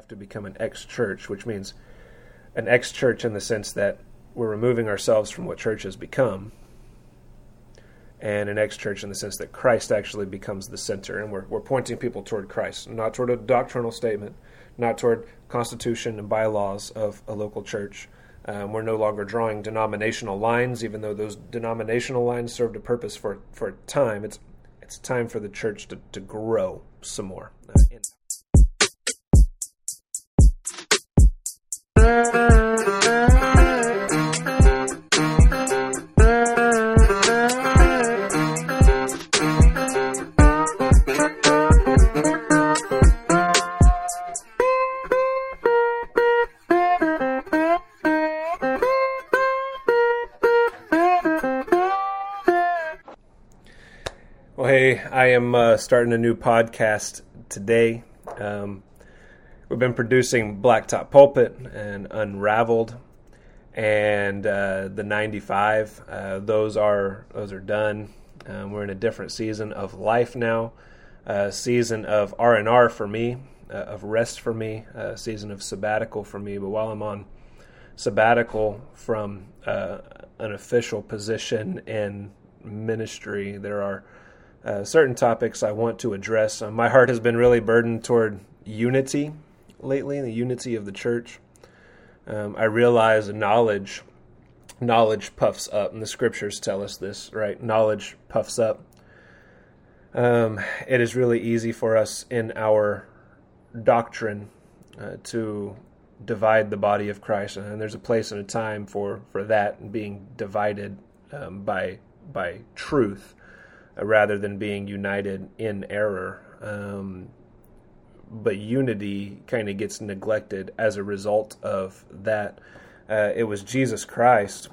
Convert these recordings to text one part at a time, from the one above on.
have to become an ex church, which means an ex church in the sense that we're removing ourselves from what church has become, and an ex church in the sense that Christ actually becomes the center, and we're, we're pointing people toward Christ, not toward a doctrinal statement, not toward constitution and bylaws of a local church. Um, we're no longer drawing denominational lines, even though those denominational lines served a purpose for, for time. It's it's time for the church to, to grow some more. Uh, Well, am uh, starting a new podcast today. Um, we've been producing Blacktop Pulpit and Unraveled, and uh, the '95. Uh, those are those are done. Um, we're in a different season of life now, a season of R and R for me, uh, of rest for me, a season of sabbatical for me. But while I'm on sabbatical from uh, an official position in ministry, there are uh, certain topics I want to address. Uh, my heart has been really burdened toward unity lately, the unity of the church. Um, I realize knowledge, knowledge puffs up, and the scriptures tell us this, right? Knowledge puffs up. Um, it is really easy for us in our doctrine uh, to divide the body of Christ, and there's a place and a time for for that being divided um, by by truth rather than being united in error. Um, but unity kind of gets neglected as a result of that. Uh, it was Jesus Christ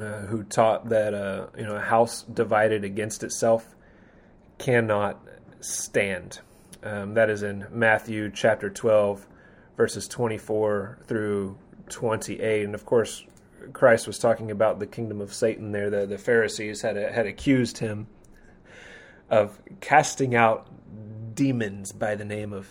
uh, who taught that uh, you know a house divided against itself cannot stand. Um, that is in Matthew chapter 12, verses 24 through 28. And of course, Christ was talking about the kingdom of Satan there. The, the Pharisees had, had accused him of casting out demons by the name of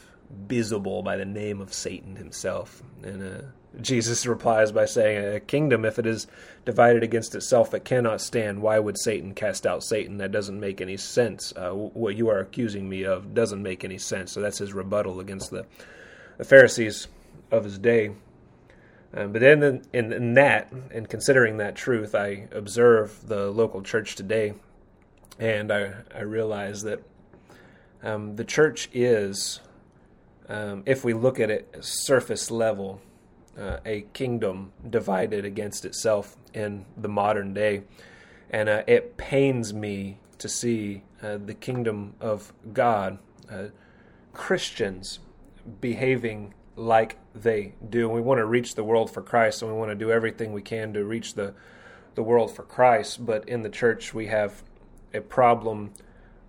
Beelzebul, by the name of Satan himself. And uh, Jesus replies by saying, A kingdom, if it is divided against itself, it cannot stand. Why would Satan cast out Satan? That doesn't make any sense. Uh, what you are accusing me of doesn't make any sense. So that's his rebuttal against the, the Pharisees of his day. Um, but then, in, in, in that, and considering that truth, I observe the local church today and I, I realize that um, the church is, um, if we look at it surface level, uh, a kingdom divided against itself in the modern day. And uh, it pains me to see uh, the kingdom of God, uh, Christians, behaving like they do. We want to reach the world for Christ, and we want to do everything we can to reach the, the world for Christ. But in the church, we have a problem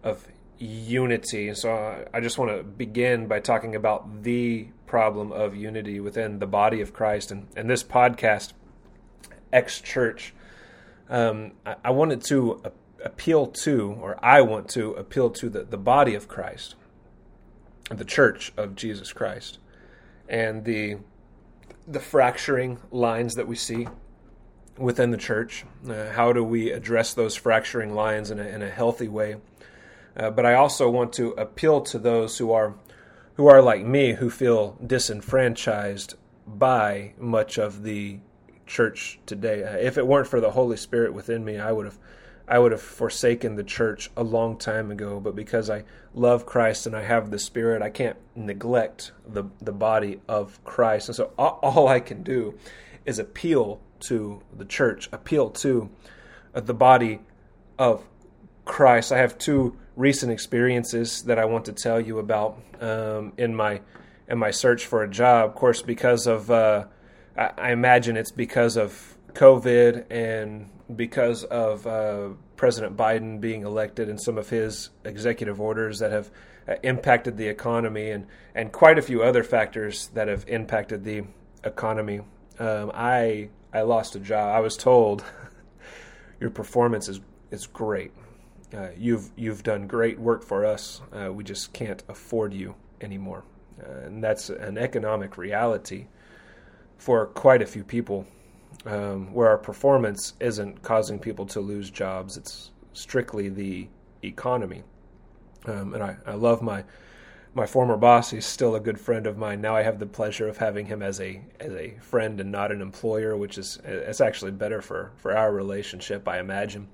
of unity. So I just want to begin by talking about the problem of unity within the body of Christ. And, and this podcast, X-Church, um, I, I, wanted to appeal to, or I want to appeal to the, the body of Christ, the church of Jesus Christ, and the the fracturing lines that we see within the church. Uh, how do we address those fracturing lines in a, in a healthy way? Uh, but I also want to appeal to those who are who are like me, who feel disenfranchised by much of the church today. Uh, if it weren't for the Holy Spirit within me, I would have I would have forsaken the church a long time ago. But because I love Christ and I have the Spirit, I can't neglect the the body of Christ. And so all, all I can do is appeal to the church, appeal to uh, the body of Christ. I have two recent experiences that I want to tell you about um, in my in my search for a job. Of course, because of uh, I, I, imagine it's because of COVID and because of uh, President Biden being elected and some of his executive orders that have uh, impacted the economy and and quite a few other factors that have impacted the economy. Um, I I lost a job. I was told your performance is is great. Uh, you've you've done great work for us. Uh, we just can't afford you anymore. uh, and that's an economic reality for quite a few people, um, where our performance isn't causing people to lose jobs. It's strictly the economy. Um, and I, I love my my former boss. He's still a good friend of mine. Now I have the pleasure of having him as a as a friend and not an employer, which is it's actually better for for our relationship, I imagine.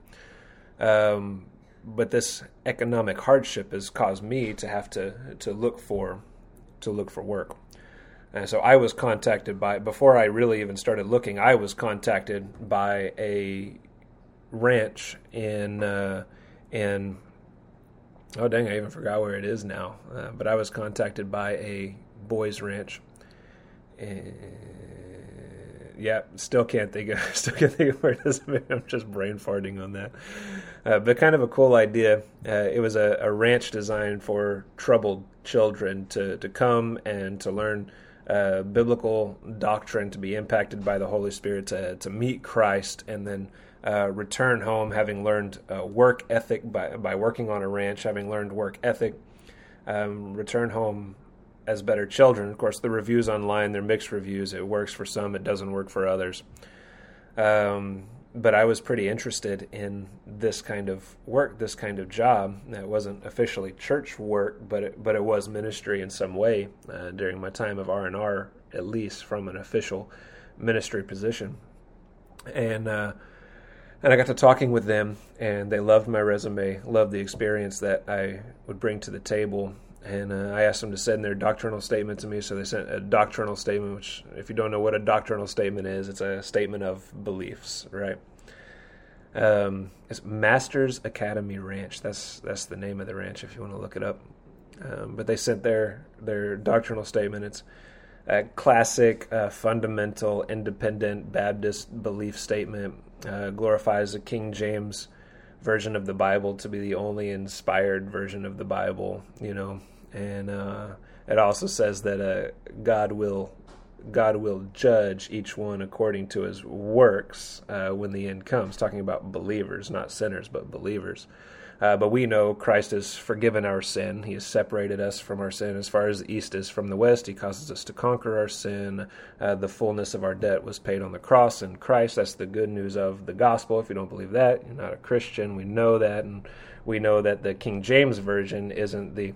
Um, but this economic hardship has caused me to have to to look for to look for work. And so I was contacted by before I really even started looking. I was contacted by a ranch in uh, in oh dang I even forgot where it is now. Uh, but I was contacted by a boys ranch. And yeah, still can't think of still can't think of where it is. I'm just brain farting on that. Uh, but kind of a cool idea. Uh, it was a, a, ranch designed for troubled children to to come and to learn uh, biblical doctrine, to be impacted by the Holy Spirit, to to meet Christ, and then. Uh, return home having learned uh, work ethic by by working on a ranch, having learned work ethic, um, return home as better children. Of course, the reviews online, they're mixed reviews. It works for some, it doesn't work for others. Um, but I was pretty interested in this kind of work, this kind of job. It wasn't officially church work, but it, but it was ministry in some way uh, during my time of R and R, at least from an official ministry position. And uh, and I got to talking with them, and they loved my resume, loved the experience that I would bring to the table, and uh, I asked them to send their doctrinal statement to me. So they sent a doctrinal statement, which, if you don't know what a doctrinal statement is, it's a statement of beliefs, right? Um, it's Masters Academy Ranch. That's that's the name of the ranch if you want to look it up. Um, but they sent their their doctrinal statement. It's a classic, uh, fundamental, independent Baptist belief statement. Uh, glorifies the King James version of the Bible to be the only inspired version of the Bible. You know, and uh, it also says that uh, God will God will judge each one according to his works uh, when the end comes. Talking about believers, not sinners, but believers. Uh, but we know Christ has forgiven our sin. He has separated us from our sin as far as the east is from the west. He causes us to conquer our sin. Uh, the fullness of our debt was paid on the cross in Christ. That's the good news of the gospel. If you don't believe that, you're not a Christian. We know that, and we know that the King James version isn't the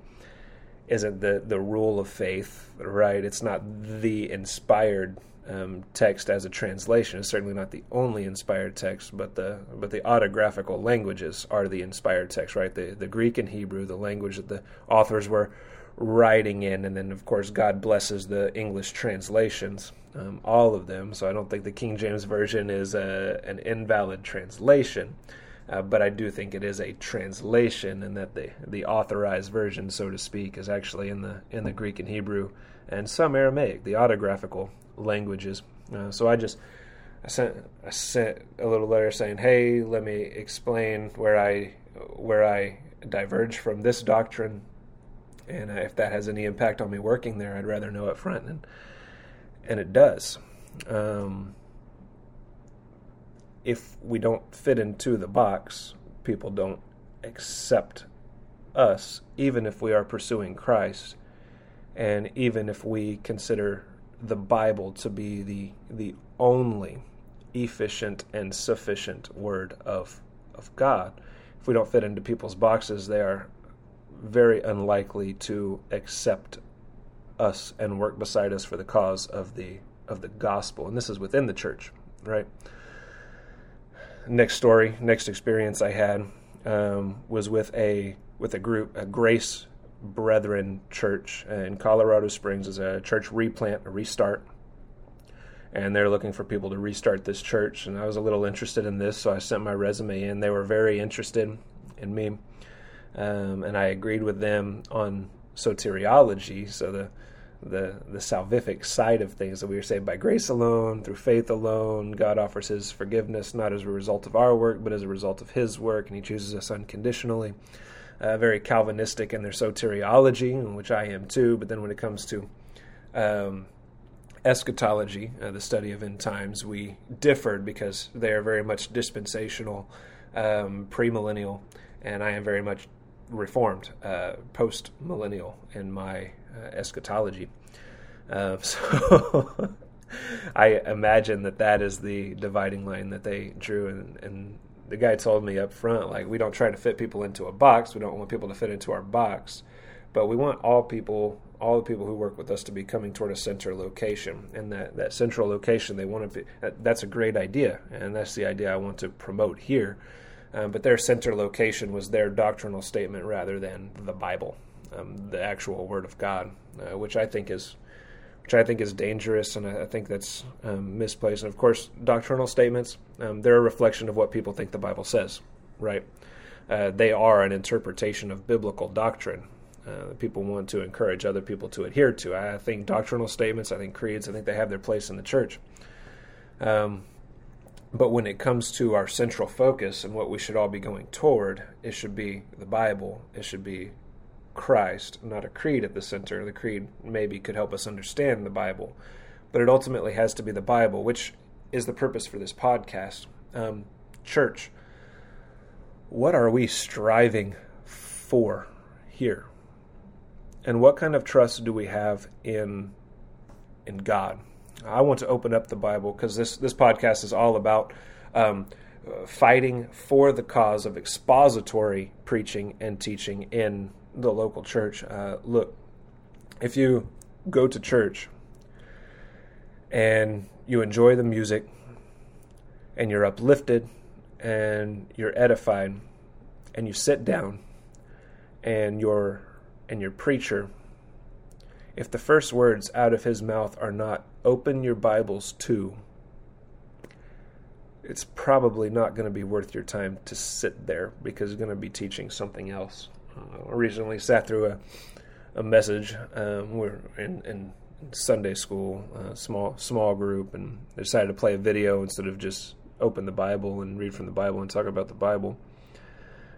isn't the the rule of faith, right? It's not the inspired um, text as a translation. is certainly not the only inspired text, but the but the autographical languages are the inspired text, right? The the Greek and Hebrew, the language that the authors were writing in, and then of course God blesses the English translations, um, all of them. So I don't think the King James version is a, an invalid translation. Uh, but I do think it is a translation, and that the the authorized version, so to speak, is actually in the in the Greek and Hebrew and some Aramaic, the autographical languages. Uh, so I just I sent I sent a little letter saying, "Hey, let me explain where I where I diverge from this doctrine, and uh, if that has any impact on me working there, I'd rather know up front." And and it does. Um, if we don't fit into the box, people don't accept us, even if we are pursuing Christ, and even if we consider the Bible to be the the only efficient and sufficient word of of God. If we don't fit into people's boxes, they are very unlikely to accept us and work beside us for the cause of the of the gospel. And this is within the church, right? next story, next experience I had um, was with a with a group, a Grace Brethren Church in Colorado Springs. is a church replant, a restart, and they're looking for people to restart this church. And I was a little interested in this, so I sent my resume in. They were very interested in me, um, and I agreed with them on soteriology. So the the the salvific side of things that we are saved by grace alone through faith alone god offers his forgiveness not as a result of our work but as a result of his work and he chooses us unconditionally uh, very calvinistic in their soteriology which i am too but then when it comes to um, eschatology uh, the study of end times we differed because they are very much dispensational um, premillennial and i am very much reformed uh, post millennial in my uh, eschatology. Uh, so I imagine that that is the dividing line that they drew, the guy told me up front, like we don't try to fit people into a box. We don't want people to fit into our box, but we want all people, all the people who work with us, to be coming toward a center location, and that that central location they want to be. That's a great idea, and that's the idea I want to promote here. Um, but their center location was their doctrinal statement rather than the Bible, um, the actual Word of God, uh, which I think is which I think is dangerous, and I, think that's um, misplaced. And of course, doctrinal statements, um, they're a reflection of what people think the Bible says, right? Uh, they are an interpretation of biblical doctrine uh, people want to encourage other people to adhere to. I think doctrinal statements, I think creeds, I think they have their place in the church. Um, but when it comes to our central focus and what we should all be going toward, it should be the Bible. It should be Christ, not a creed at the center. The creed maybe could help us understand the Bible, but it ultimately has to be the Bible, which is the purpose for this podcast. Um, church, what are we striving for here? And what kind of trust do we have in in God? I want to open up the Bible because this this podcast is all about um, fighting for the cause of expository preaching and teaching in the local church. Uh, look, if you go to church and you enjoy the music and you're uplifted and you're edified and you sit down and your and your preacher if the first words out of his mouth are not open your bibles to it's probably not going to be worth your time to sit there because he's going to be teaching something else recently sat through a a message. Um, we're in, in Sunday school, uh, small small group, and decided to play a video instead of just open the Bible and read from the Bible and talk about the Bible.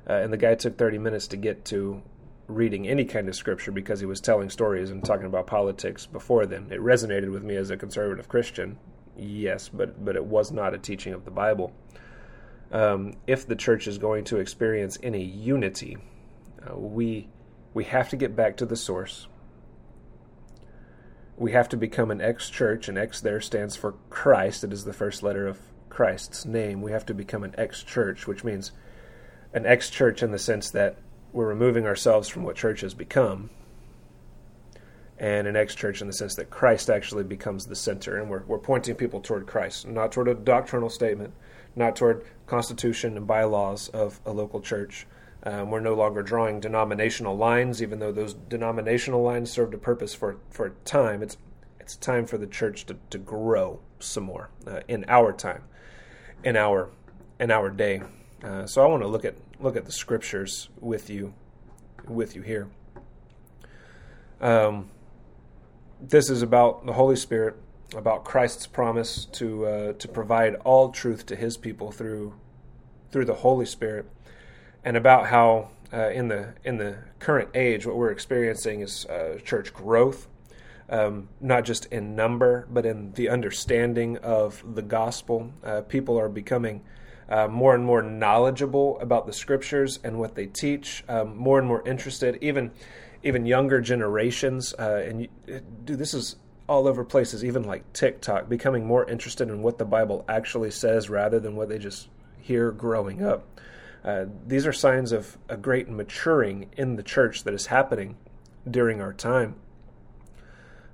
Uh, and the guy took 30 minutes to get to reading any kind of scripture because he was telling stories and talking about politics before then. It resonated with me as a conservative Christian, yes, but but it was not a teaching of the Bible. Um, if the church is going to experience any unity, uh, we we have to get back to the source. We have to become an ex church, and X there stands for Christ. It is the first letter of Christ's name. We have to become an ex church, which means an ex church in the sense that we're removing ourselves from what church has become, and an ex church in the sense that Christ actually becomes the center, and we're, we're pointing people toward Christ, not toward a doctrinal statement, not toward constitution and bylaws of a local church, um, we're no longer drawing denominational lines, even though those denominational lines served a purpose for, for time. It's it's time for the church to, to grow some more uh, in our time, in our in our day. Uh, so I want to look at look at the scriptures with you with you here. Um, this is about the Holy Spirit, about Christ's promise to uh, to provide all truth to His people through through the Holy Spirit and about how uh, in the in the current age, what we're experiencing is uh, church growth, um, not just in number, but in the understanding of the gospel. Uh, people are becoming uh, more and more knowledgeable about the scriptures and what they teach. Um, more and more interested, even even younger generations. Uh, and dude, this is all over places, even like TikTok, becoming more interested in what the Bible actually says rather than what they just hear growing up. Uh, these are signs of a great maturing in the church that is happening during our time.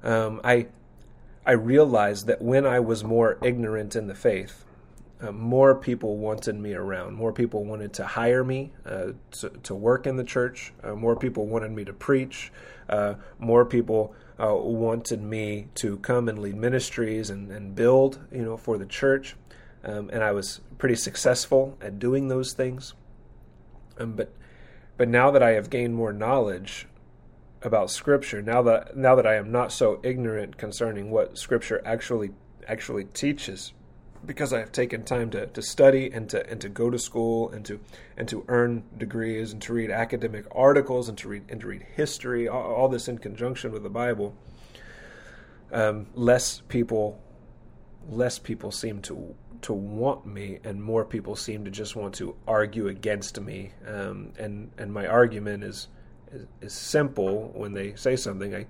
Um, I I realized that when I was more ignorant in the faith, uh, more people wanted me around. More people wanted to hire me uh, to, to work in the church. Uh, more people wanted me to preach. Uh, more people uh, wanted me to come and lead ministries and, and build, you know, for the church um, and I was pretty successful at doing those things. Um, but but now that I have gained more knowledge about Scripture, now that now that I am not so ignorant concerning what Scripture actually actually teaches, because I have taken time to, to study and to and to go to school and to and to earn degrees and to read academic articles and to read and to read history, all, all this in conjunction with the Bible. Um, less people less people seem to to want me, and more people seem to just want to argue against me. Um, and and my argument is, is, is simple when they say something. I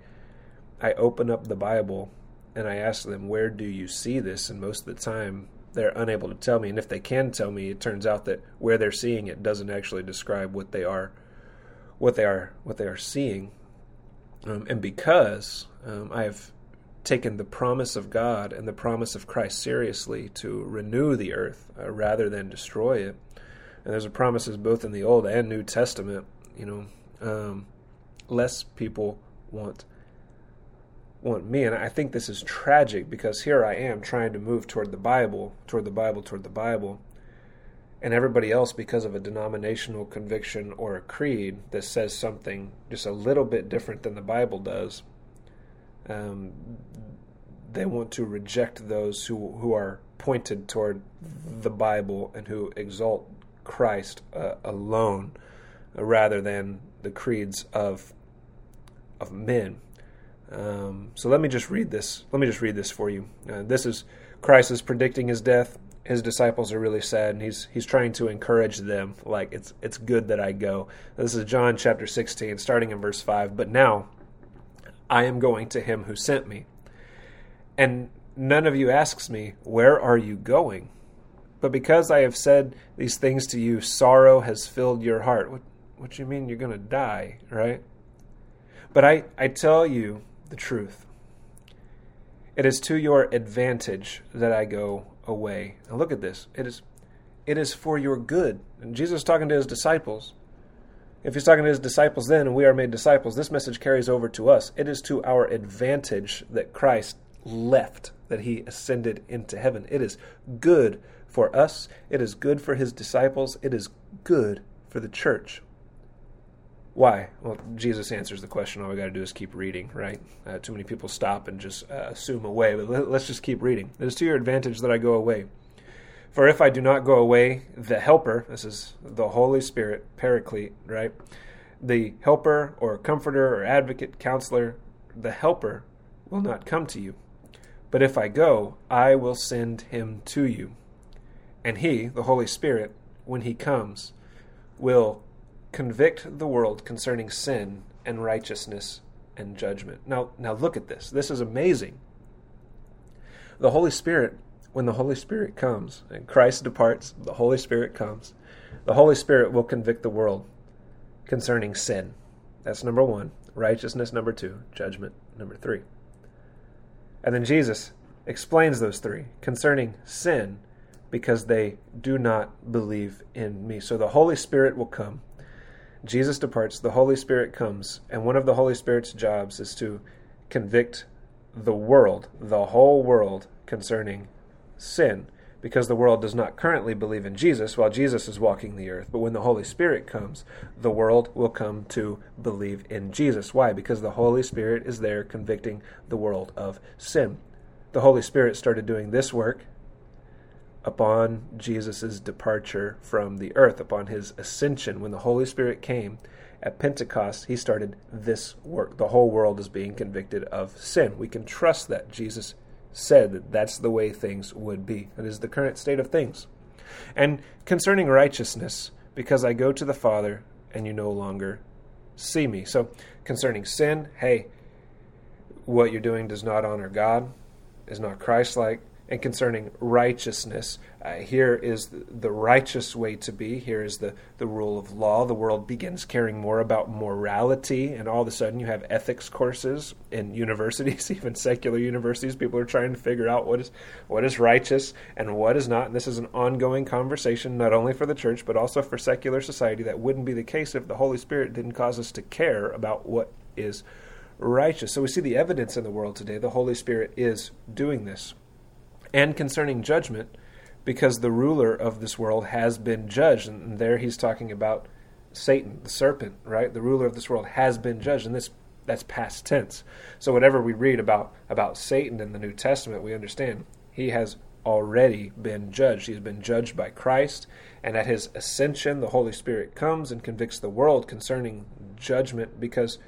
I open up the Bible and I ask them, Where do you see this? And most of the time, they're unable to tell me. And if they can tell me, it turns out that where they're seeing it doesn't actually describe what they are, what they are, what they are seeing. Um, and because um, I have taken the promise of God and the promise of Christ seriously to renew the earth uh, rather than destroy it, and there's a promises both in the Old and New Testament. You know, um, less people want want me. And I think this is tragic because here I am trying to move toward the Bible, toward the Bible, toward the Bible. And everybody else, because of a denominational conviction or a creed that says something just a little bit different than the Bible does, um, they want to reject those who, who are pointed toward the Bible and who exalt Christ uh, alone uh, rather than the creeds of of men. Um, so let me just read this. Let me just read this for you. Uh, this is Christ is predicting his death. His disciples are really sad, and he's he's trying to encourage them. Like it's it's good that I go. This is John chapter sixteen, starting in verse five. But now, I am going to him who sent me, and none of you asks me, Where are you going? But because I have said these things to you, sorrow has filled your heart. What what you mean you're going to die, right? But I, I tell you the truth. It is to your advantage that I go away. Now look at this. It is it is for your good. And Jesus is talking to his disciples. If he's talking to his disciples then and we are made disciples, this message carries over to us. It is to our advantage that Christ left, that he ascended into heaven. It is good for us. It is good for his disciples. It is good for the church. Why? Well, Jesus answers the question. All we got to do is keep reading, right? Uh, too many people stop and just uh, assume away, but let, let's just keep reading. It is to your advantage that I go away. For if I do not go away, the Helper, this is the Holy Spirit, Paraclete, right? The Helper or Comforter or Advocate, Counselor, the Helper will not come to you. But if I go, I will send him to you. And he, the Holy Spirit, when he comes, will convict the world concerning sin and righteousness and judgment. Now, now look at this. This is amazing. The Holy Spirit, when the Holy Spirit comes and Christ departs, the Holy Spirit comes. The Holy Spirit will convict the world concerning sin. That's number one. Righteousness, number two. Judgment, number three. And then Jesus explains those three concerning sin because they do not believe in me. So the Holy Spirit will come Jesus departs, the Holy Spirit comes, and one of the Holy Spirit's jobs is to convict the world, the whole world, concerning sin, because the world does not currently believe in Jesus while Jesus is walking the earth. But when the Holy Spirit comes, the world will come to believe in Jesus. Why? Because the Holy Spirit is there convicting the world of sin. The Holy Spirit started doing this work upon Jesus' departure from the earth, upon his ascension, when the Holy Spirit came at Pentecost, he started this work. The whole world is being convicted of sin. We can trust that. Jesus said that that's the way things would be. That is the current state of things. And concerning righteousness, because I go to the Father and you no longer see me. So concerning sin, hey, what you're doing does not honor God, is not Christ like and concerning righteousness. Uh, here is the righteous way to be. Here is the, the rule of law. The world begins caring more about morality, and all of a sudden you have ethics courses in universities, even secular universities. People are trying to figure out what is what is righteous and what is not. And this is an ongoing conversation, not only for the church but also for secular society. That wouldn't be the case if the Holy Spirit didn't cause us to care about what is righteous. So we see the evidence in the world today. The Holy Spirit is doing this and concerning judgment, because the ruler of this world has been judged. And there he's talking about Satan, the serpent, right? The ruler of this world has been judged, and this that's past tense. So whatever we read about about Satan in the New Testament, we understand he has already been judged. He's been judged by Christ, and at his ascension, the Holy Spirit comes and convicts the world concerning judgment because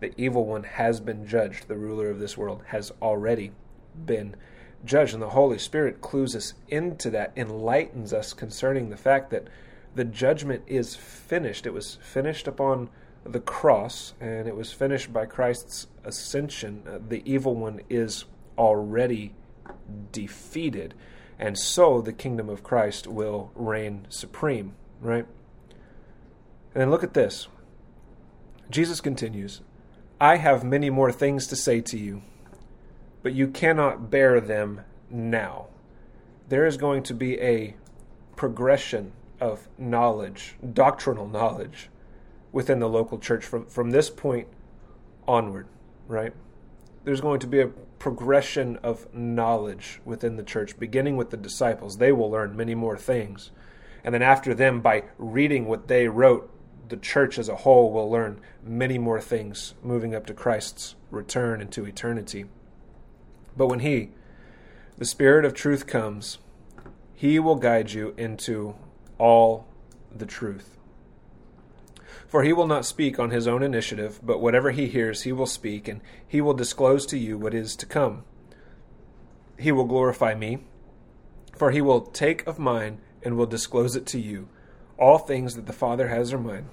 the evil one has been judged. The ruler of this world has already been judge. And the Holy Spirit clues us into that, enlightens us concerning the fact that the judgment is finished. It was finished upon the cross and it was finished by Christ's ascension, uh, the evil one is already defeated. And so the kingdom of Christ will reign supreme, right? And then look at this. Jesus continues I have many more things to say to you, but you cannot bear them now. There is going to be a progression of knowledge, doctrinal knowledge, within the local church from, from this point onward, right? There's going to be a progression of knowledge within the church, beginning with the disciples. They will learn many more things. And then after them, by reading what they wrote, the church as a whole will learn many more things moving up to Christ's return into eternity. But when He, the Spirit of truth, comes, He will guide you into all the truth. For he will not speak on his own initiative, but whatever he hears, he will speak, and he will disclose to you what is to come. He will glorify me, for he will take of mine and will disclose it to you. All things that the Father has are mine.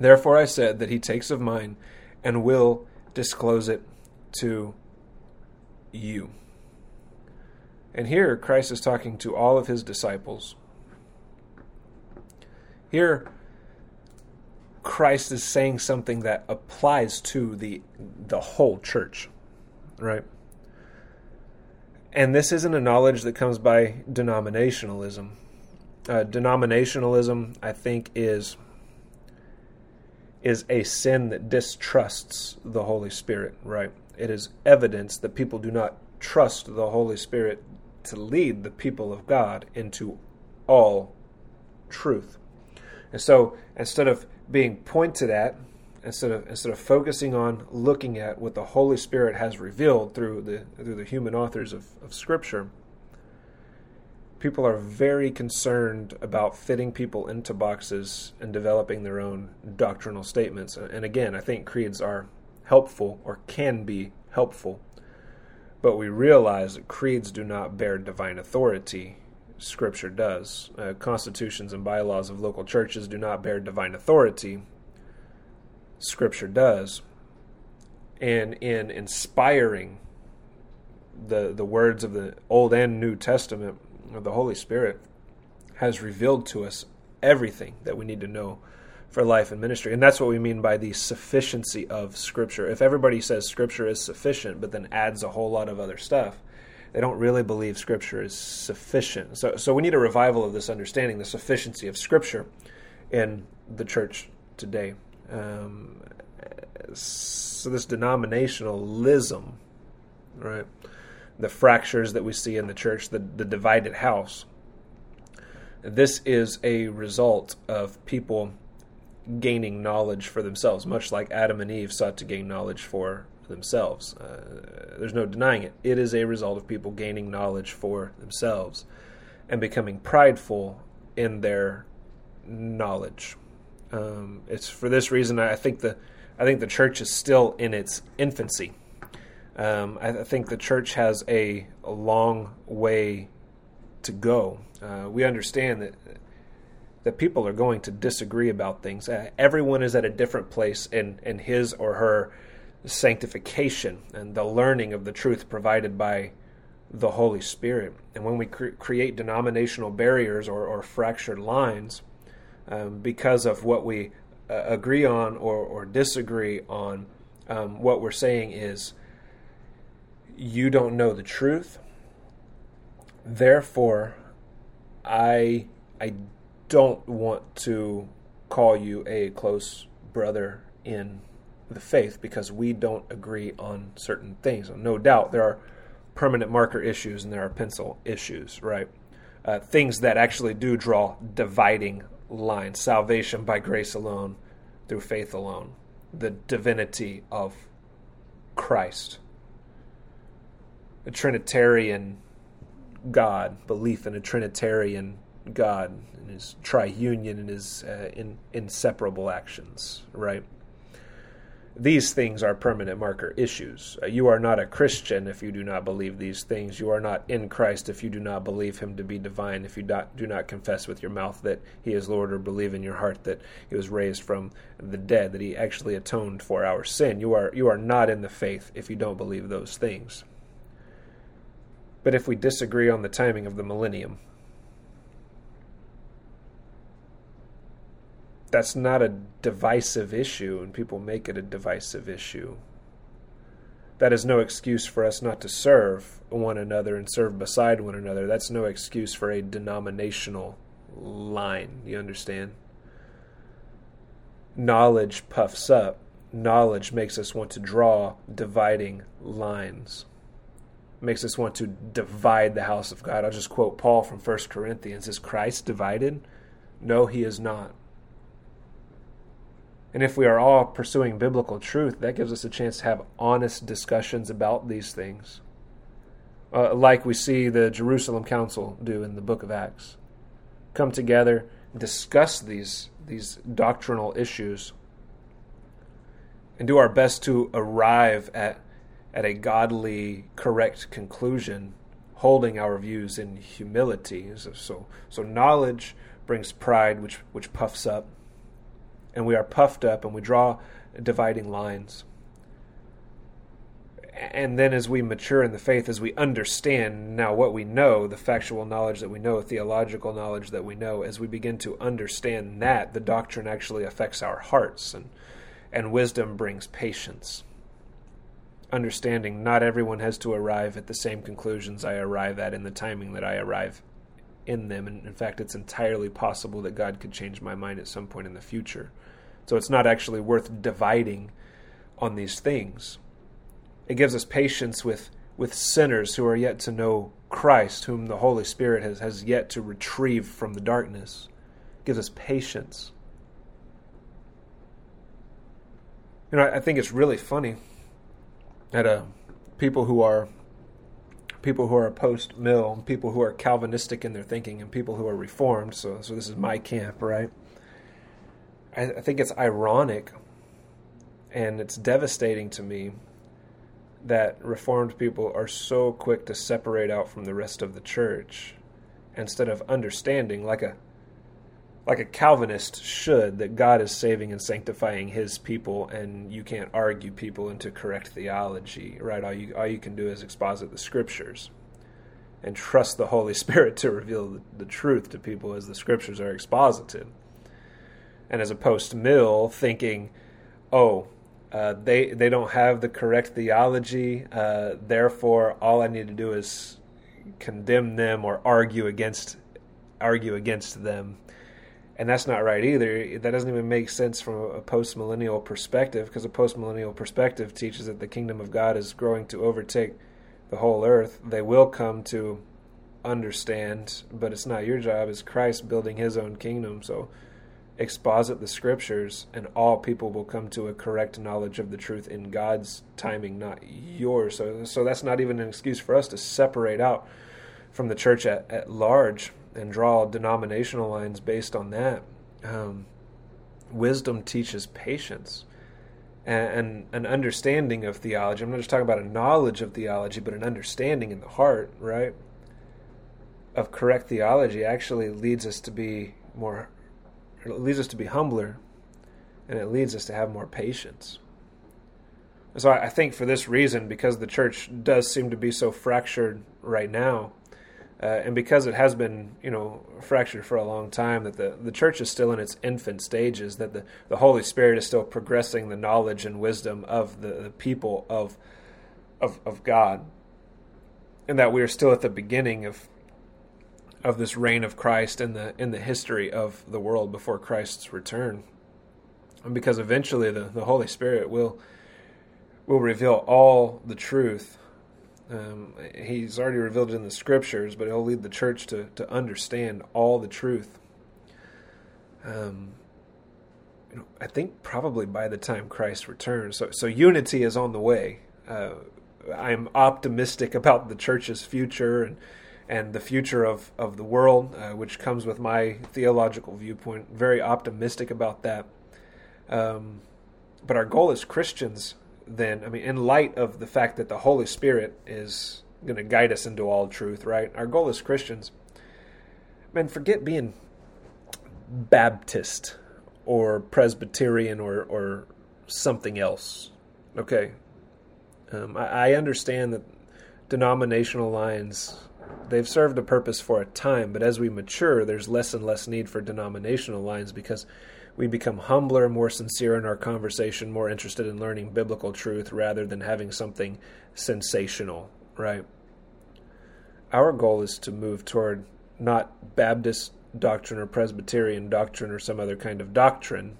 Therefore I said that he takes of mine and will disclose it to you. And here Christ is talking to all of his disciples. Here, Christ is saying something that applies to the the whole church, right? And this isn't a knowledge that comes by denominationalism. Uh, denominationalism, I think, is is a sin that distrusts the Holy Spirit, right? It is evidence that people do not trust the Holy Spirit to lead the people of God into all truth. And so instead of being pointed at instead of instead of focusing on looking at what the Holy Spirit has revealed through the through the human authors of, of Scripture, people are very concerned about fitting people into boxes and developing their own doctrinal statements. And again, I think creeds are helpful or can be helpful, but we realize that creeds do not bear divine authority Scripture does. Uh, constitutions and bylaws of local churches do not bear divine authority. Scripture does. And in inspiring the the words of the Old and New Testament, the Holy Spirit has revealed to us everything that we need to know for life and ministry. And that's what we mean by the sufficiency of Scripture. If everybody says Scripture is sufficient, but then adds a whole lot of other stuff, they don't really believe Scripture is sufficient. So, so we need a revival of this understanding, the sufficiency of Scripture in the church today. Um, so this denominationalism, right? The fractures that we see in the church, the, the divided house. This is a result of people gaining knowledge for themselves, much like Adam and Eve sought to gain knowledge for themselves. Uh, there's no denying it. It is a result of people gaining knowledge for themselves and becoming prideful in their knowledge. Um, it's for this reason I think the I think the church is still in its infancy. Um, I, I, think the church has a, a long way to go. Uh, we understand that that people are going to disagree about things. Uh, everyone is at a different place in in his or her sanctification and the learning of the truth provided by the Holy Spirit. And when we cre- create denominational barriers or, or fractured lines um, because of what we uh, agree on or, or disagree on, um, what we're saying is you don't know the truth. Therefore, I I don't want to call you a close brother in the faith because we don't agree on certain things. No doubt there are permanent marker issues and there are pencil issues, right? Uh, things that actually do draw dividing lines. Salvation by grace alone, through faith alone. The divinity of Christ. A Trinitarian God, belief in a Trinitarian God and his triunion and his uh, in, inseparable actions, right? these things are permanent marker issues. Uh, you are not a Christian if you do not believe these things. You are not in Christ if you do not believe him to be divine, if you do not confess with your mouth that he is Lord or believe in your heart that he was raised from the dead, that he actually atoned for our sin. You are you are not in the faith if you don't believe those things. But if we disagree on the timing of the millennium, that's not a divisive issue, and people make it a divisive issue. That is no excuse for us not to serve one another and serve beside one another. That's no excuse for a denominational line. You understand? Knowledge puffs up. Knowledge makes us want to draw dividing lines. Makes us want to divide the house of God. I'll just quote Paul from 1 Corinthians. Is Christ divided? No, he is not. And if we are all pursuing biblical truth, that gives us a chance to have honest discussions about these things, uh, like we see the Jerusalem Council do in the book of Acts. Come together, discuss these, these doctrinal issues, and do our best to arrive at, at a godly, correct conclusion, holding our views in humility. So, so knowledge brings pride, which, which puffs up and we are puffed up and we draw dividing lines. And then, as we mature in the faith, as we understand now what we know, the factual knowledge that we know, theological knowledge that we know, as we begin to understand that, the doctrine actually affects our hearts, and, and wisdom brings patience. Understanding not everyone has to arrive at the same conclusions I arrive at in the timing that I arrive in them. And in fact, it's entirely possible that God could change my mind at some point in the future. So it's not actually worth dividing on these things. It gives us patience with, with sinners who are yet to know Christ, whom the Holy Spirit has, has yet to retrieve from the darkness. It gives us patience. You know, I, I think it's really funny that uh, people who are people who are post mill, people who are Calvinistic in their thinking, and people who are reformed. So, so this is my camp, right? I, I think it's ironic and it's devastating to me that reformed people are so quick to separate out from the rest of the church instead of understanding like a like a Calvinist should that God is saving and sanctifying his people and you can't argue people into correct theology, right? All you all you can do is exposit the scriptures and trust the Holy Spirit to reveal the, the truth to people as the scriptures are exposited. And as a post mill thinking, oh, uh, they they don't have the correct theology, uh, therefore all I need to do is condemn them or argue against argue against them and that's not right either. That doesn't even make sense from a post millennial perspective because a post millennial perspective teaches that the kingdom of God is growing to overtake the whole earth. They will come to understand, but it's not your job. It's Christ building his own kingdom. So exposit the scriptures, and all people will come to a correct knowledge of the truth in God's timing, not yours. So, so that's not even an excuse for us to separate out from the church at, at large and draw denominational lines based on that. Um, wisdom teaches patience and, an understanding of theology. I'm not just talking about a knowledge of theology, but an understanding in the heart, right? Of correct theology actually leads us to be more, leads us to be humbler, and it leads us to have more patience. So I think for this reason, because the church does seem to be so fractured right now, uh, and because it has been, you know, fractured for a long time, that the, the church is still in its infant stages, that the, the Holy Spirit is still progressing the knowledge and wisdom of the, the people of, of, of God, and that we are still at the beginning of of this reign of Christ in the in the history of the world before Christ's return. And because eventually the, the Holy Spirit will will reveal all the truth um, he's already revealed it in the scriptures, but he'll lead the church to, to understand all the truth. Um, you know, I think probably by the time Christ returns. So, so unity is on the way. Uh, I'm optimistic about the church's future and and the future of, of the world, uh, which comes with my theological viewpoint. Very optimistic about that. Um, but our goal as Christians, then, I mean, in light of the fact that the Holy Spirit is going to guide us into all truth, right? Our goal as Christians, man, forget being Baptist or Presbyterian or, or something else. Okay. Um, I, I understand that denominational lines they've served a purpose for a time, but as we mature, there's less and less need for denominational lines because we become humbler, more sincere in our conversation, more interested in learning biblical truth rather than having something sensational, right? Our goal is to move toward not Baptist doctrine or Presbyterian doctrine or some other kind of doctrine.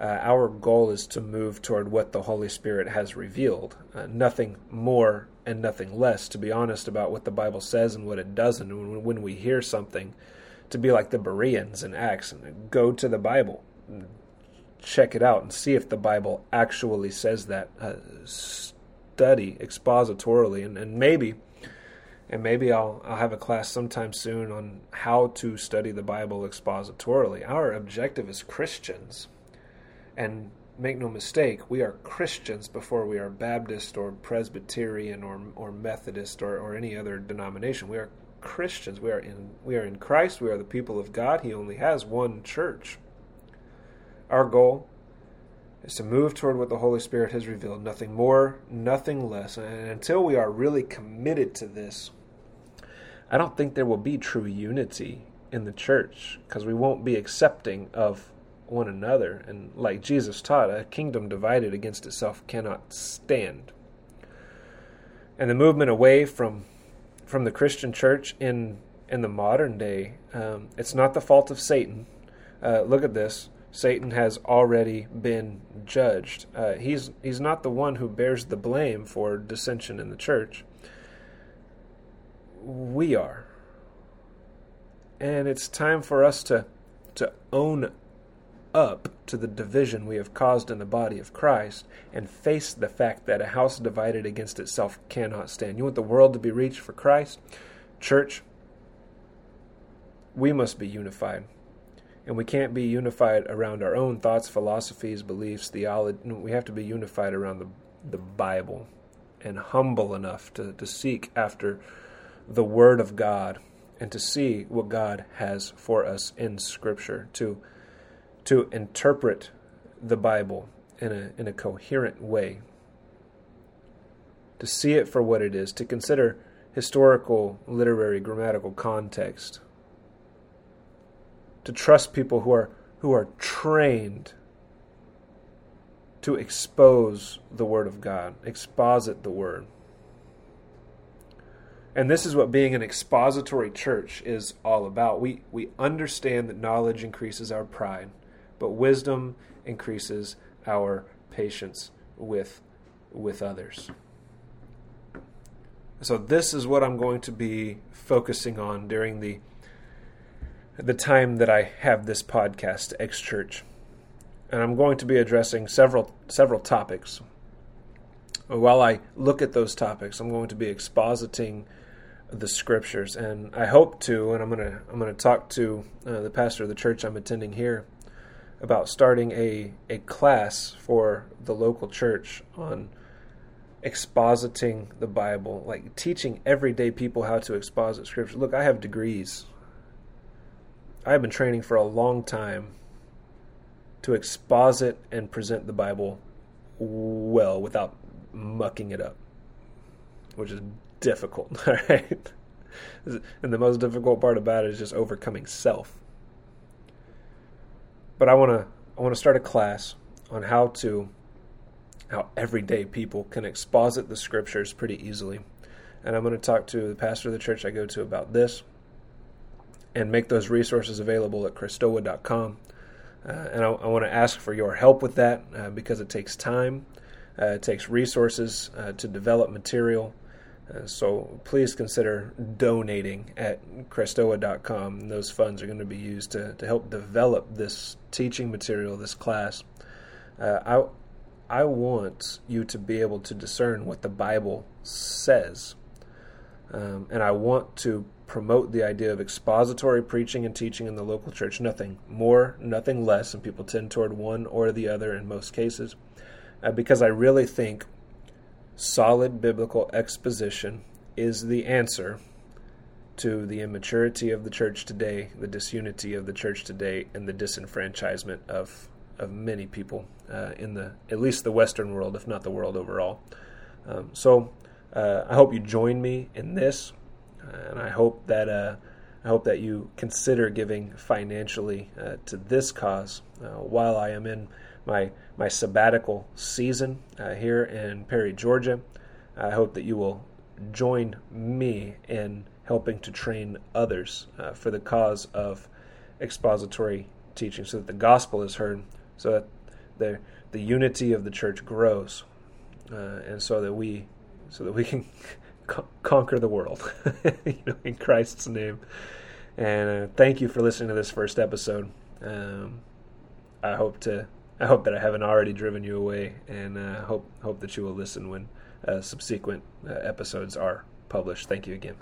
Uh, our goal is to move toward what the Holy Spirit has revealed. Uh, nothing more and nothing less, to be honest about what the Bible says and what it doesn't. When, when we hear something, to be like the Bereans in Acts and go to the Bible, check it out, and see if the Bible actually says that. Uh, study expositorily, and, and maybe and maybe I'll I'll have a class sometime soon on how to study the Bible expositorily. Our objective as Christians, and make no mistake, we are Christians before we are Baptist or Presbyterian or or Methodist or, or any other denomination. We are Christians. We are in we are in Christ. We are the people of God. He only has one church. Our goal is to move toward what the Holy Spirit has revealed, nothing more, nothing less. And until we are really committed to this, I don't think there will be true unity in the church because we won't be accepting of one another. And like Jesus taught, a kingdom divided against itself cannot stand. And the movement away from from the Christian church in in the modern day, um, it's not the fault of Satan. Uh, look at this. Satan has already been judged. Uh, he's he's not the one who bears the blame for dissension in the church we are. And it's time for us to, to own up to the division we have caused in the body of Christ and face the fact that a house divided against itself cannot stand. You want the world to be reached for Christ? Church, we must be unified. And we can't be unified around our own thoughts, philosophies, beliefs, theology. We have to be unified around the, the Bible and humble enough to, to seek after the Word of God and to see what God has for us in Scripture, to, to interpret the Bible in a, in a coherent way, to see it for what it is, to consider historical, literary, grammatical context, to trust people who are, who are trained to expose the Word of God, exposit the Word. And this is what being an expository church is all about. We, we understand that knowledge increases our pride, but wisdom increases our patience with, with others. So, this is what I'm going to be focusing on during the, the time that I have this podcast, X Church. And I'm going to be addressing several, several topics. While I look at those topics, I'm going to be expositing the scriptures, and I hope to, and I'm gonna I'm gonna talk to uh, the pastor of the church I'm attending here about starting a a class for the local church on expositing the Bible, like teaching everyday people how to exposit scripture. Look, I have degrees. I have been training for a long time to exposit and present the Bible well without mucking it up, which is difficult, all right? And the most difficult part about it is just overcoming self. But I want to I want to start a class on how to how everyday people can exposit the scriptures pretty easily. And I'm going to talk to the pastor of the church I go to about this and make those resources available at Christoa.com. Uh, and I, I want to ask for your help with that uh, because it takes time, uh, it takes resources uh, to develop material, uh, so please consider donating at Christoa.com. Those funds are going to be used to, to help develop this teaching material, this class. Uh, I, I want you to be able to discern what the Bible says. Um, and I want to promote the idea of expository preaching and teaching in the local church. Nothing more, nothing less, and people tend toward one or the other in most cases. uh, because I really think solid biblical exposition is the answer to the immaturity of the church today, the disunity of the church today, and the disenfranchisement of of many people uh, in the at least the Western world, if not the world overall. Um, so uh, I hope you join me in this, and I hope that uh, I hope that you consider giving financially uh, to this cause uh, while I am in my my sabbatical season here in Perry, Georgia. I hope that you will join me in helping to train others uh, for the cause of expository teaching, so that the gospel is heard, so that the the unity of the church grows, uh, and so that we so that we can conquer the world you know, in Christ's name. And uh, thank you for listening to this first episode. Um, I hope to I hope that I haven't already driven you away, and uh, hope hope that you will listen when uh, subsequent uh, episodes are published. Thank you again.